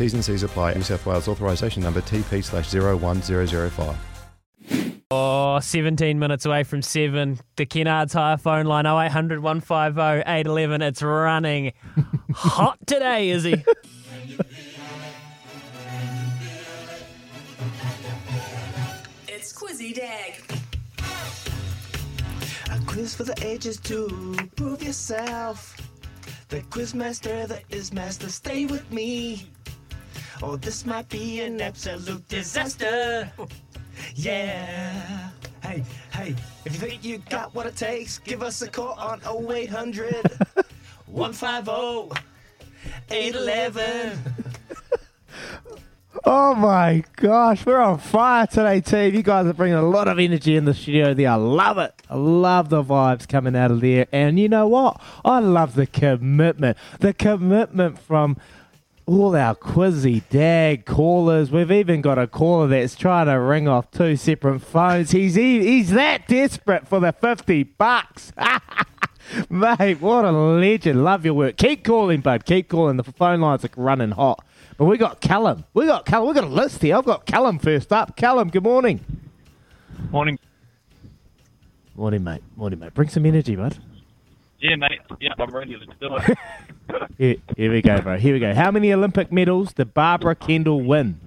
T's and C's apply. New South Wales authorisation number TP slash 01005. Oh, 17 minutes away from 7. The Kennards Hire phone line 0800 150 811. It's running hot today, is he? It's Quizzy Dag. A quiz for the ages to prove yourself. The quizmaster, the is master, stay with me. Or this might be an absolute disaster. Yeah. Hey, hey, if you think you got what it takes, give us a call on 0800 150 811. Oh my gosh, we're on fire today, team. You guys are bringing a lot of energy in the studio there. I love it. I love the vibes coming out of there. And you know what? I love the commitment. The commitment from all our quizzy dag callers. We've even got a caller that's trying to ring off two separate phones. He's he's that desperate for the 50 bucks. Mate, what a legend. Love your work. Keep calling, bud. Keep calling. The phone lines are running hot. But we got Callum. We got Callum. We got a list here. I've got Callum first up. Callum, good morning. Morning. Morning, mate. Morning, mate. Bring some energy, bud. Yeah, mate. Yeah, I'm ready. Let's do it. Here, here we go, bro. Here we go. How many Olympic medals did Barbara Kendall win?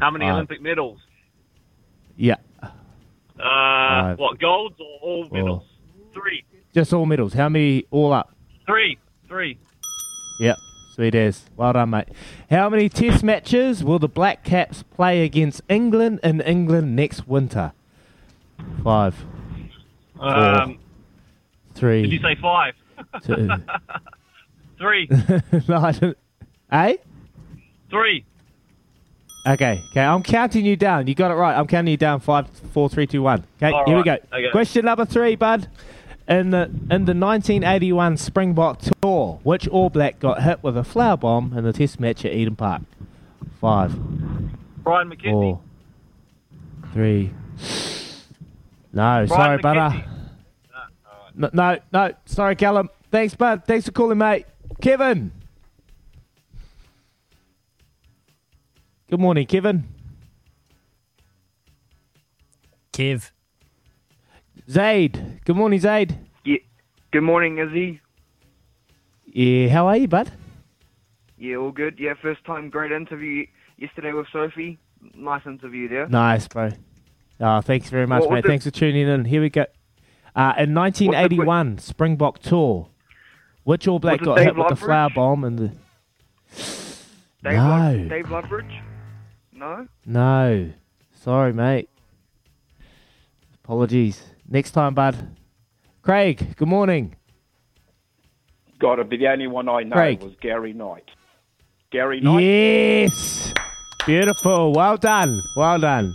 How many Five. Olympic medals? Yeah, Uh, Five. what, golds or all medals? Three. just all medals. How many all up? Three. Three. Yep, sweet as. Well done, mate. How many Test matches will the Black Caps play against England in England next winter? Five, Um, three, did you say five? two. Three. no, I didn't. Eh? Three. Okay, okay. I'm counting you down. You got it right. I'm counting you down. Five, four, three, two, one. Okay, All here we go. okay. Question number three, bud. In the in the 1981 Springbok Tour, which All Black got hit with a flour bomb in the Test match at Eden Park? Five, Brian McKenzie. four, three. No, sorry, Brian brother. McKenzie. No, no, no. Sorry, Callum. Thanks, bud. Thanks for calling, mate. Kevin. Good morning, Kevin. Kev. Zaid. Good morning, Zaid. Yeah. Good morning, Izzy. Yeah, how are you, bud? Yeah, all good. Yeah, first time great interview yesterday with Sophie. Nice interview there. Nice, bro. Oh, thanks very much, What mate. Thanks for tuning in. Here we go. Uh, in 1981 Springbok Tour, which All Black got Dave hit with the Loveridge? flour bomb and the. Dave, no, Lud- Dave Ludbridge? No? no. Sorry, mate. Apologies. Next time, bud. Craig, good morning. Got to be the only one I know Craig. was Gary Knight. Gary Knight. Yes. Beautiful. Well done. Well done.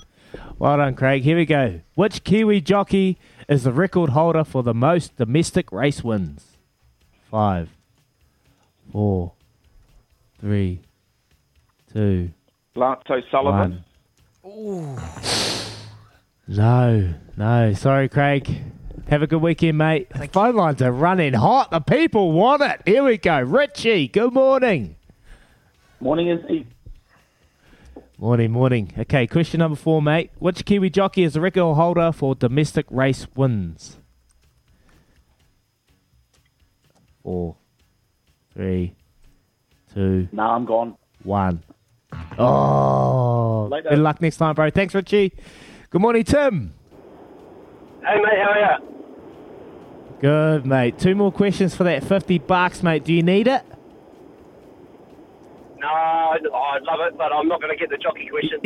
Well done, Craig. Here we go. Which Kiwi jockey is the record holder for the most domestic race wins? Five, four, three, two, Lance O'Sullivan. one. No, no. Sorry, Craig. Have a good weekend, mate. The phone lines are running hot. The people want it. Here we go. Richie, good morning. Morning, Izzy. Morning, morning. Okay, question number four, mate. Which Kiwi jockey is the record holder for domestic race wins? Four, three, two, No, I'm gone. one. Oh, Later. good luck next time, bro. Thanks, Richie. Good morning, Tim. Hey, mate, how are you? Good, mate. Two more questions for that 50 bucks, mate. Do you need it? No, I'd I'd love it, but I'm not going to get the jockey question.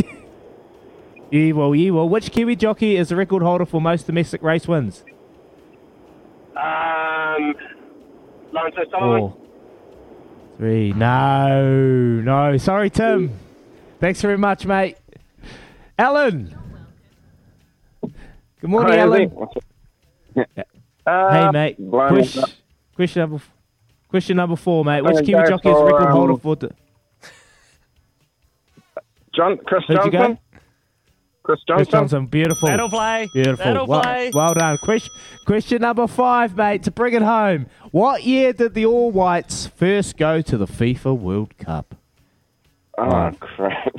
Yeah, well, yeah, well. Which Kiwi jockey is the record holder for most domestic race wins? um, Lance O'Sullivan. Four, three. No, no. Sorry, Tim. Thanks very much, mate. Alan. Good morning, Hi, Alan. Izzy. What's hey, Uh, mate. blown Question, question number. Question number four, mate. Which Kiwi jockey is the record holder um, for? The, John, Chris Who'd you Johnson. go? Chris Chris Johnson. Johnson, beautiful. That'll play. Beautiful. That'll well, play. well done. Question, question number five, mate, to bring it home. What year did the All Whites first go to the FIFA World Cup? Oh, crap.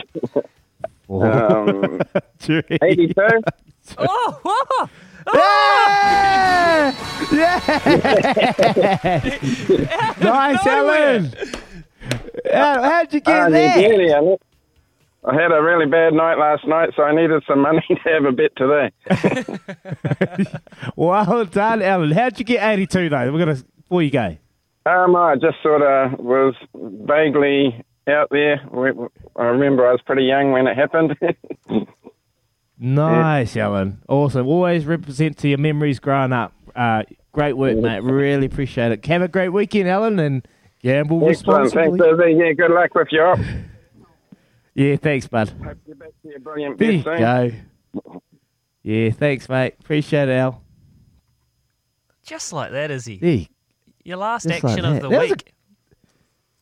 Four, Um, three. 82. Oh, oh, Yeah! Yeah! nice, Alan. How, how'd you get Ah, that? You did, Alan. I had a really bad night last night, so I needed some money to have a bet today. Well done, Alan. How'd you get 82, though? We're gonna before you go. Um, I just sort of was vaguely out there. I remember I was pretty young when it happened. Nice, Alan. Awesome. Always represent to your memories growing up. Uh, great work, mate. Really appreciate it. Have a great weekend, Alan, and gamble Excellent. responsibly. Thanks, Izzy. Yeah, good luck with your. Yeah, thanks, bud. Hope you're back to your brilliant There you go. Yeah, thanks, mate. Appreciate it, Al. Just like that, is he? There. Your last Just like action of the That was a- week.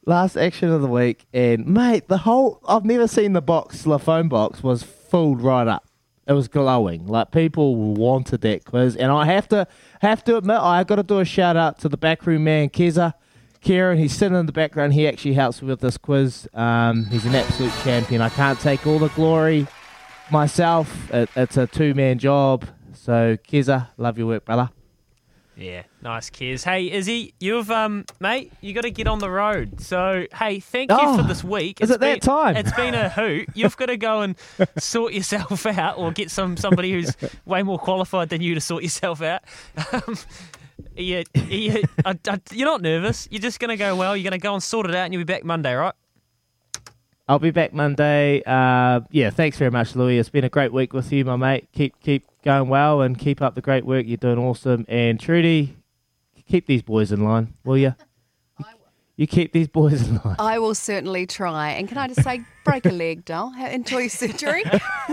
Last action of the week, and mate, the whole I've never seen the box, the phone box was filled right up. It was glowing. Like people wanted that quiz, and I have to have to admit, I got to do a shout out to the backroom man, Keza. Kieran, he's sitting in the background. He actually helps with this quiz. Um, he's an absolute champion. I can't take all the glory myself. It, it's a two man job. So, Keza, love your work, brother. Yeah, nice, Kez. Hey, Izzy, you've um, mate, you got to get on the road. So, hey, thank you Oh, for this week. is It's it that time? It's been a hoot. You've got to go and sort yourself out, or get some somebody who's way more qualified than you to sort yourself out. Um, you, you, I, I, you're not nervous. You're just going to go well. You're going to go and sort it out, and you'll be back Monday, right? I'll be back Monday. Uh, yeah, thanks very much, Louis. It's been a great week with you, my mate. Keep keep going well and keep up the great work. You're doing awesome. And Trudy, keep these boys in line, will you? You keep these boys in line. I will certainly try. And can I just say, break a leg, doll. Enjoy your surgery.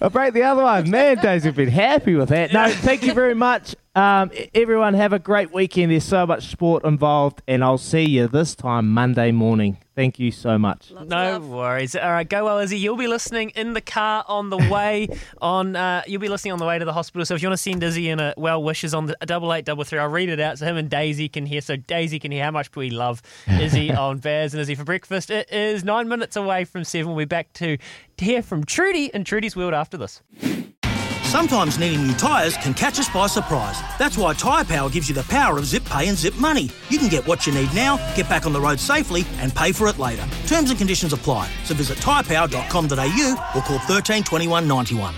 I'll break the other one. Man, Daisy have been happy with that. No, thank you very much. Um, everyone, have a great weekend. There's so much sport involved, and I'll see you this time Monday morning. Thank you so much. no worries. All right, go well, Izzy. You'll be listening in the car on the way on. Uh, you'll be listening on the way to the hospital. So if you want to send Izzy in a well wishes on the double eight double three, I'll read it out so him and Daisy can hear. So Daisy can hear how much we love Izzy on Bears and Izzy for breakfast. It is nine minutes away from seven. We'll be back to, hear from Trudy and Trudy's world after this. Sometimes needing new tyres can catch us by surprise. That's why Tyre Power gives you the power of zip pay and zip money. You can get what you need now, get back on the road safely, and pay for it later. Terms and conditions apply. So visit tyrepower.com.au or call 13 21 91.